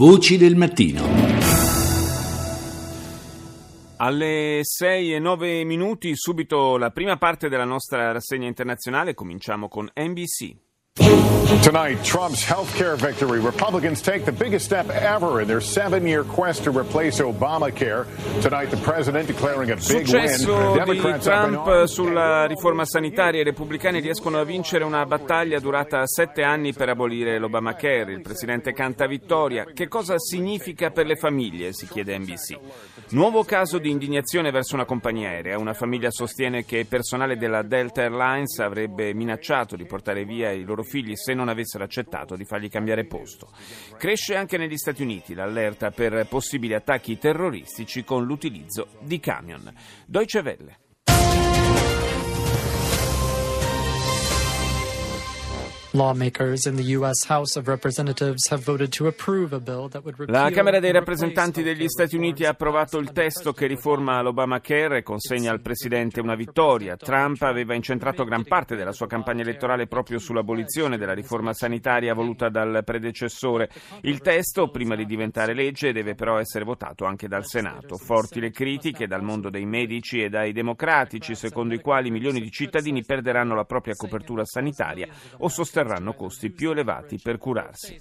Voci del mattino. Alle 6 e 9 minuti, subito la prima parte della nostra rassegna internazionale, cominciamo con NBC. Tonight, Trump's health care victory. Republicans take the biggest step ever in their seven year quest to replace Obamacare. Tonight, the president declaring a big Successo win. di Trump sulla riforma sanitaria. I repubblicani riescono a vincere una battaglia durata sette anni per abolire l'Obamacare. Il presidente canta vittoria. Che cosa significa per le famiglie? si chiede NBC. Nuovo caso di indignazione verso una compagnia aerea. Una famiglia sostiene che personale della Delta Airlines avrebbe minacciato di portare via i loro figli se non avessero accettato di fargli cambiare posto. Cresce anche negli Stati Uniti l'allerta per possibili attacchi terroristici con l'utilizzo di camion. Deutsche Welle. La Camera dei rappresentanti degli Stati Uniti ha approvato il testo che riforma l'Obamacare e consegna al Presidente una vittoria. Trump aveva incentrato gran parte della sua campagna elettorale proprio sull'abolizione della riforma sanitaria voluta dal predecessore. Il testo, prima di diventare legge, deve però essere votato anche dal Senato. Forti le critiche dal mondo dei medici e dai democratici, secondo i quali milioni di cittadini perderanno la propria copertura sanitaria o sosterranno costi più elevati per curarsi.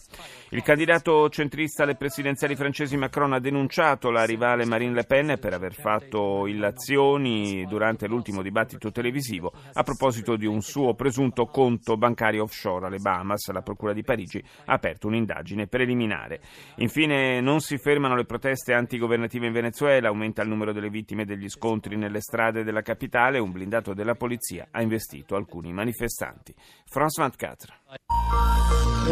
Il candidato centrista alle presidenziali francesi Macron ha denunciato la rivale Marine Le Pen per aver fatto illazioni durante l'ultimo dibattito televisivo a proposito di un suo presunto conto bancario offshore alle Bahamas. La Procura di Parigi ha aperto un'indagine preliminare. Infine non si fermano le proteste antigovernative in Venezuela, aumenta il numero delle vittime degli scontri nelle strade della capitale, un blindato della polizia ha investito alcuni manifestanti. France 24.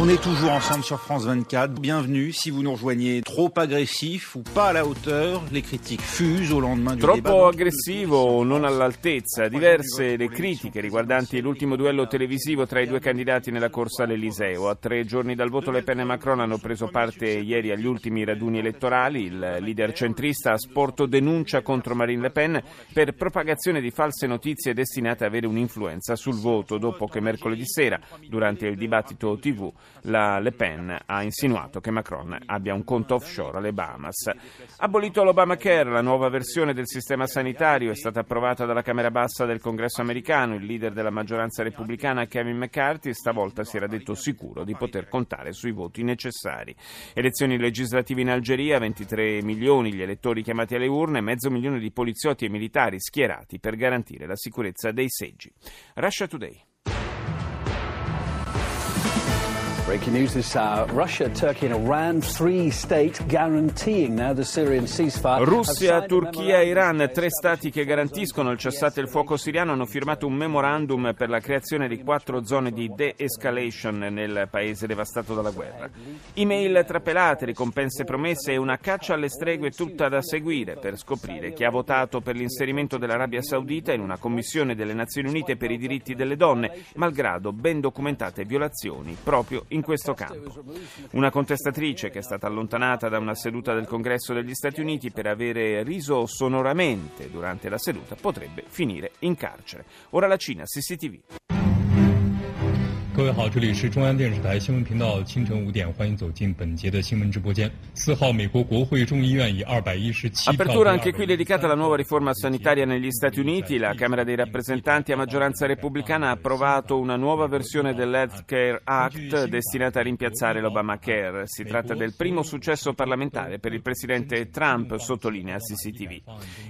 On est toujours ensemble sur France 24. Bienvenue si vous nous rejoignez. Trop agressif ou pas à la hauteur, les critiques fusent au lendemain du débat. Troppo aggressivo o non all'altezza. Diverse le critiche riguardanti l'ultimo duello televisivo tra i due candidati nella corsa all'Eliseo. A tre giorni dal voto Le Pen e Macron hanno preso parte ieri agli ultimi raduni elettorali. Il leader centrista ha sporto denuncia contro Marine Le Pen per propagazione di false notizie destinate a avere un'influenza sul voto dopo che mercoledì sera, durante il dibattito TV, la Le Pen ha insinuato che Macron abbia un conto offshore alle Bahamas. Abolito l'Obamacare, la nuova versione del sistema sanitario è stata approvata dalla Camera Bassa del Congresso americano. Il leader della maggioranza repubblicana, Kevin McCarthy, stavolta si era detto sicuro di poter contare sui voti necessari. Elezioni legislative in Algeria, 23 milioni gli elettori chiamati alle urne, mezzo milione di poliziotti e militari schierati per garantire la sicurezza dei seggi. Russia Today. Breaking news this hour Russia, Turkey, and Iran, three states guaranteeing now the Syrian ceasefire. Russia, Turchia e Iran, tre stati che garantiscono il cessate il fuoco siriano, hanno firmato un memorandum per la creazione di quattro zone di de-escalation nel paese devastato dalla guerra. Email trapelate, ricompense promesse e una caccia alle streghe tutta da seguire per scoprire chi ha votato per l'inserimento dell'Arabia Saudita in una commissione delle Nazioni Unite per i diritti delle donne, malgrado ben documentate violazioni proprio in questo campo. Una contestatrice che è stata allontanata da una seduta del Congresso degli Stati Uniti per avere riso sonoramente durante la seduta potrebbe finire in carcere. Ora la Cina, CCTV. 各位好，这里是中央电视台新闻频道，清晨五点，欢迎走进本节的新闻直播间。四号，美国国会众议院以二百一十七票 Apertura anche qui dedicata alla nuova riforma sanitaria negli Stati Uniti. La Camera dei rappresentanti a maggioranza repubblicana ha approvato una nuova versione dell'Healthcare Act destinata a rimpiazzare l'Obamacare. Si tratta del primo successo parlamentare per il presidente Trump, sottolinea CCTV.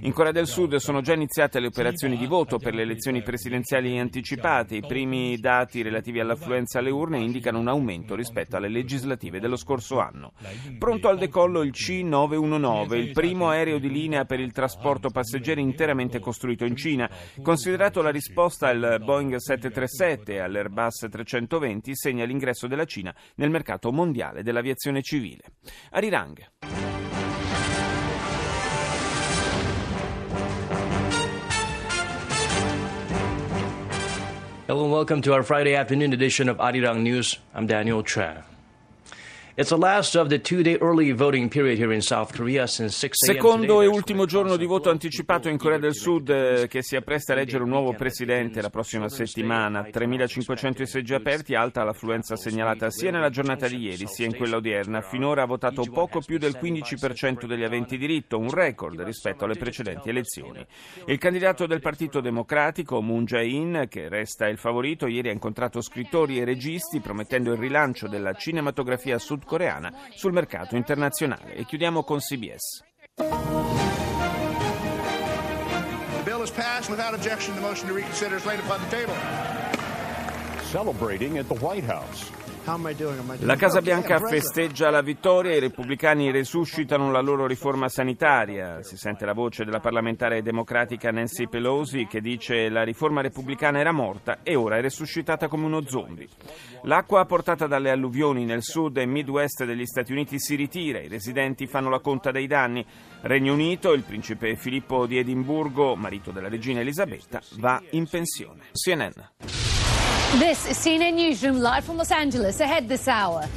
In Corea del Sud sono già iniziate le operazioni di voto per le elezioni presidenziali anticipate. I primi dati relativi alla affluenza alle urne indicano un aumento rispetto alle legislative dello scorso anno. Pronto al decollo il C919, il primo aereo di linea per il trasporto passeggeri interamente costruito in Cina. Considerato la risposta al Boeing 737 e all'Airbus 320, segna l'ingresso della Cina nel mercato mondiale dell'aviazione civile. Arirang. Hello and welcome to our Friday afternoon edition of Arirang News. I'm Daniel Chan. Secondo e ultimo giorno di voto anticipato in Corea del Sud eh, che si appresta a eleggere un nuovo presidente la prossima settimana. 3.500 i seggi aperti, alta l'affluenza segnalata sia nella giornata di ieri sia in quella odierna. Finora ha votato poco più del 15% degli aventi diritto, un record rispetto alle precedenti elezioni. Il candidato del Partito Democratico, Moon Jae-in, che resta il favorito, ieri ha incontrato scrittori e registi promettendo il rilancio della cinematografia sudcoreana sul mercato internazionale. E chiudiamo con CBS. The bill is passed without objection. The motion to reconsider is laid upon the table. Celebrating at the White House. La Casa Bianca festeggia la vittoria, i repubblicani resuscitano la loro riforma sanitaria. Si sente la voce della parlamentare democratica Nancy Pelosi che dice la riforma repubblicana era morta e ora è resuscitata come uno zombie. L'acqua portata dalle alluvioni nel sud e midwest degli Stati Uniti si ritira, i residenti fanno la conta dei danni. Regno Unito, il principe Filippo di Edimburgo, marito della regina Elisabetta, va in pensione. CNN. This is CNN Newsroom live from Los Angeles. Ahead this hour,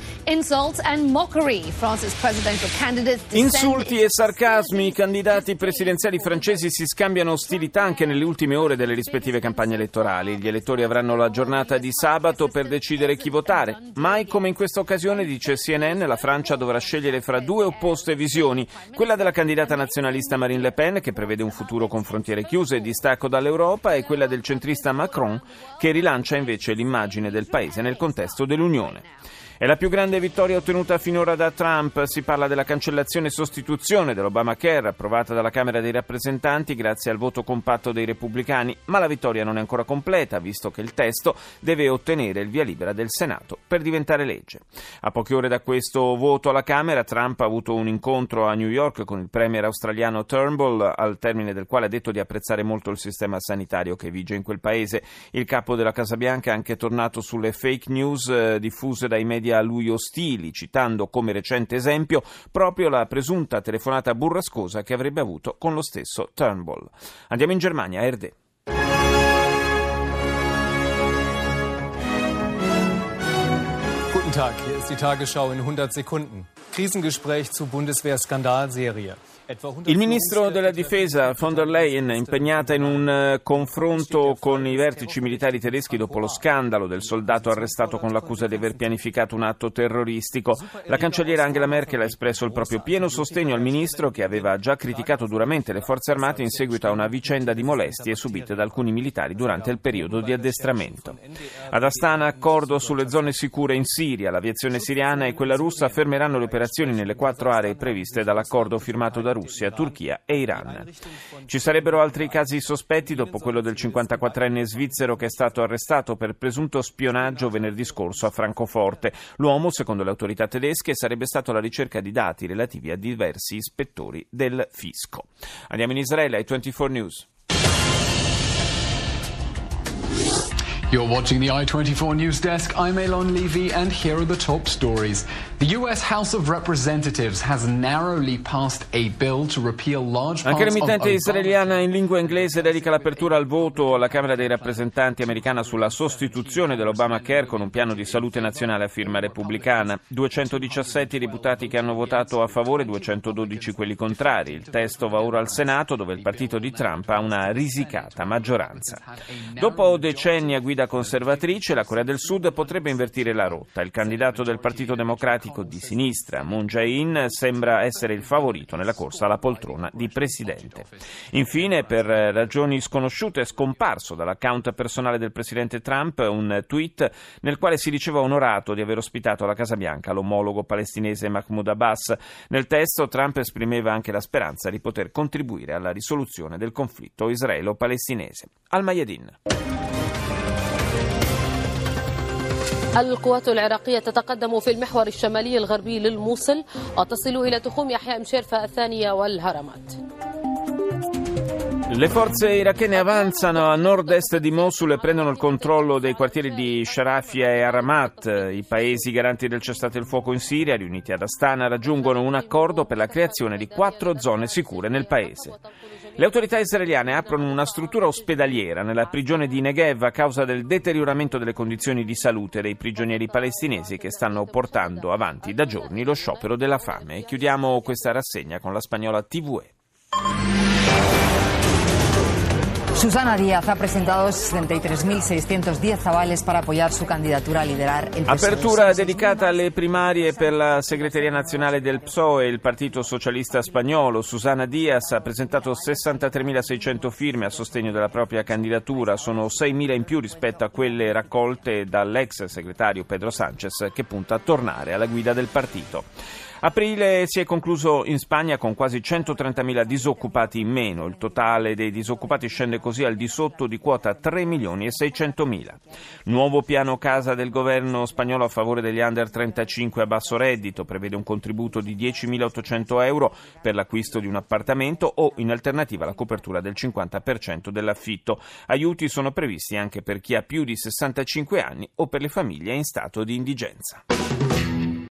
Insulti e sarcasmi. I candidati presidenziali francesi si scambiano ostilità anche nelle ultime ore delle rispettive campagne elettorali. Gli elettori avranno la giornata di sabato per decidere chi votare. Mai come in questa occasione, dice CNN, la Francia dovrà scegliere fra due opposte visioni. Quella della candidata nazionalista Marine Le Pen, che prevede un futuro con frontiere chiuse e distacco dall'Europa, e quella del centrista Macron, che rilancia invece l'immagine del paese nel contesto dell'Unione. È la più grande vittoria ottenuta finora da Trump. Si parla della cancellazione e sostituzione dell'Obamacare approvata dalla Camera dei rappresentanti grazie al voto compatto dei repubblicani, ma la vittoria non è ancora completa visto che il testo deve ottenere il via libera del Senato per diventare legge. A poche ore da questo voto alla Camera, Trump ha avuto un incontro a New York con il premier australiano Turnbull, al termine del quale ha detto di apprezzare molto il sistema sanitario che vige in quel paese. Il capo della Casa Bianca è anche tornato sulle fake news eh, diffuse dai media a lui ostili, citando come recente esempio proprio la presunta telefonata burrascosa che avrebbe avuto con lo stesso Turnbull. Andiamo in Germania, Erde. Guten Tag, hier ist die Tagesschau in 100 Sekunden. Krisengespräch zu Bundeswehr-Skandalserie. Il ministro della difesa von der Leyen, impegnata in un uh, confronto con i vertici militari tedeschi dopo lo scandalo del soldato arrestato con l'accusa di aver pianificato un atto terroristico, la cancelliera Angela Merkel ha espresso il proprio pieno sostegno al ministro che aveva già criticato duramente le forze armate in seguito a una vicenda di molestie subite da alcuni militari durante il periodo di addestramento. Ad Astana, accordo sulle zone sicure in Siria. L'aviazione siriana e quella russa fermeranno le operazioni nelle quattro aree previste dall'accordo firmato da Russia, Turchia e Iran. Ci sarebbero altri casi sospetti dopo quello del 54enne svizzero che è stato arrestato per presunto spionaggio venerdì scorso a Francoforte. L'uomo, secondo le autorità tedesche, sarebbe stato alla ricerca di dati relativi a diversi ispettori del fisco. Andiamo in Israele ai 24 News. You're watching the I-24 News Desk. I'm Elon Levy, and here are the top stories. The U.S. House of Representatives has narrowly passed a bill to repeal large Anche l'emittente israeliana in lingua inglese dedica l'apertura al voto alla Camera dei rappresentanti americana sulla sostituzione dell'Obamacare con un piano di salute nazionale a firma repubblicana. 217 i deputati che hanno votato a favore, 212 quelli contrari. Il testo va ora al Senato dove il partito di Trump ha una risicata maggioranza. Dopo decenni a guida conservatrice, la Corea del Sud potrebbe invertire la rotta. Il candidato del Partito Democratico di sinistra, Moon Jae-in, sembra essere il favorito nella corsa alla poltrona di presidente. Infine, per ragioni sconosciute, è scomparso dall'account personale del presidente Trump un tweet nel quale si diceva onorato di aver ospitato alla Casa Bianca l'omologo palestinese Mahmoud Abbas. Nel testo Trump esprimeva anche la speranza di poter contribuire alla risoluzione del conflitto israelo-palestinese. Al Mayadin. القوات العراقية تتقدم في المحور الشمالي الغربي للموصل وتصل إلى تخوم يحيى مشيرفة الثانية والهرمات Le forze irachene avanzano a nord-est di Mosul e prendono il controllo dei quartieri di Sharafia e Aramat. I paesi garanti del cessate il fuoco in Siria, riuniti ad Astana, raggiungono un accordo per la creazione di quattro zone sicure nel paese. Le autorità israeliane aprono una struttura ospedaliera nella prigione di Negev a causa del deterioramento delle condizioni di salute dei prigionieri palestinesi che stanno portando avanti da giorni lo sciopero della fame. Chiudiamo questa rassegna con la spagnola TVE. Susana Díaz ha presentado 73.610 avales para apoyar su candidatura a liderar el PSOE. Apertura dedicata alle primarie per la segreteria nazionale del PSOE, il Partito Socialista Spagnolo. Susana Díaz ha presentato 63.600 firme a sostegno della propria candidatura, sono 6.000 in più rispetto a quelle raccolte dall'ex segretario Pedro Sánchez che punta a tornare alla guida del partito. Aprile si è concluso in Spagna con quasi 130.000 disoccupati in meno. Il totale dei disoccupati scende così al di sotto di quota 3 milioni e 600 mila. Nuovo piano casa del governo spagnolo a favore degli under 35 a basso reddito. Prevede un contributo di 10.800 euro per l'acquisto di un appartamento o in alternativa la copertura del 50% dell'affitto. Aiuti sono previsti anche per chi ha più di 65 anni o per le famiglie in stato di indigenza.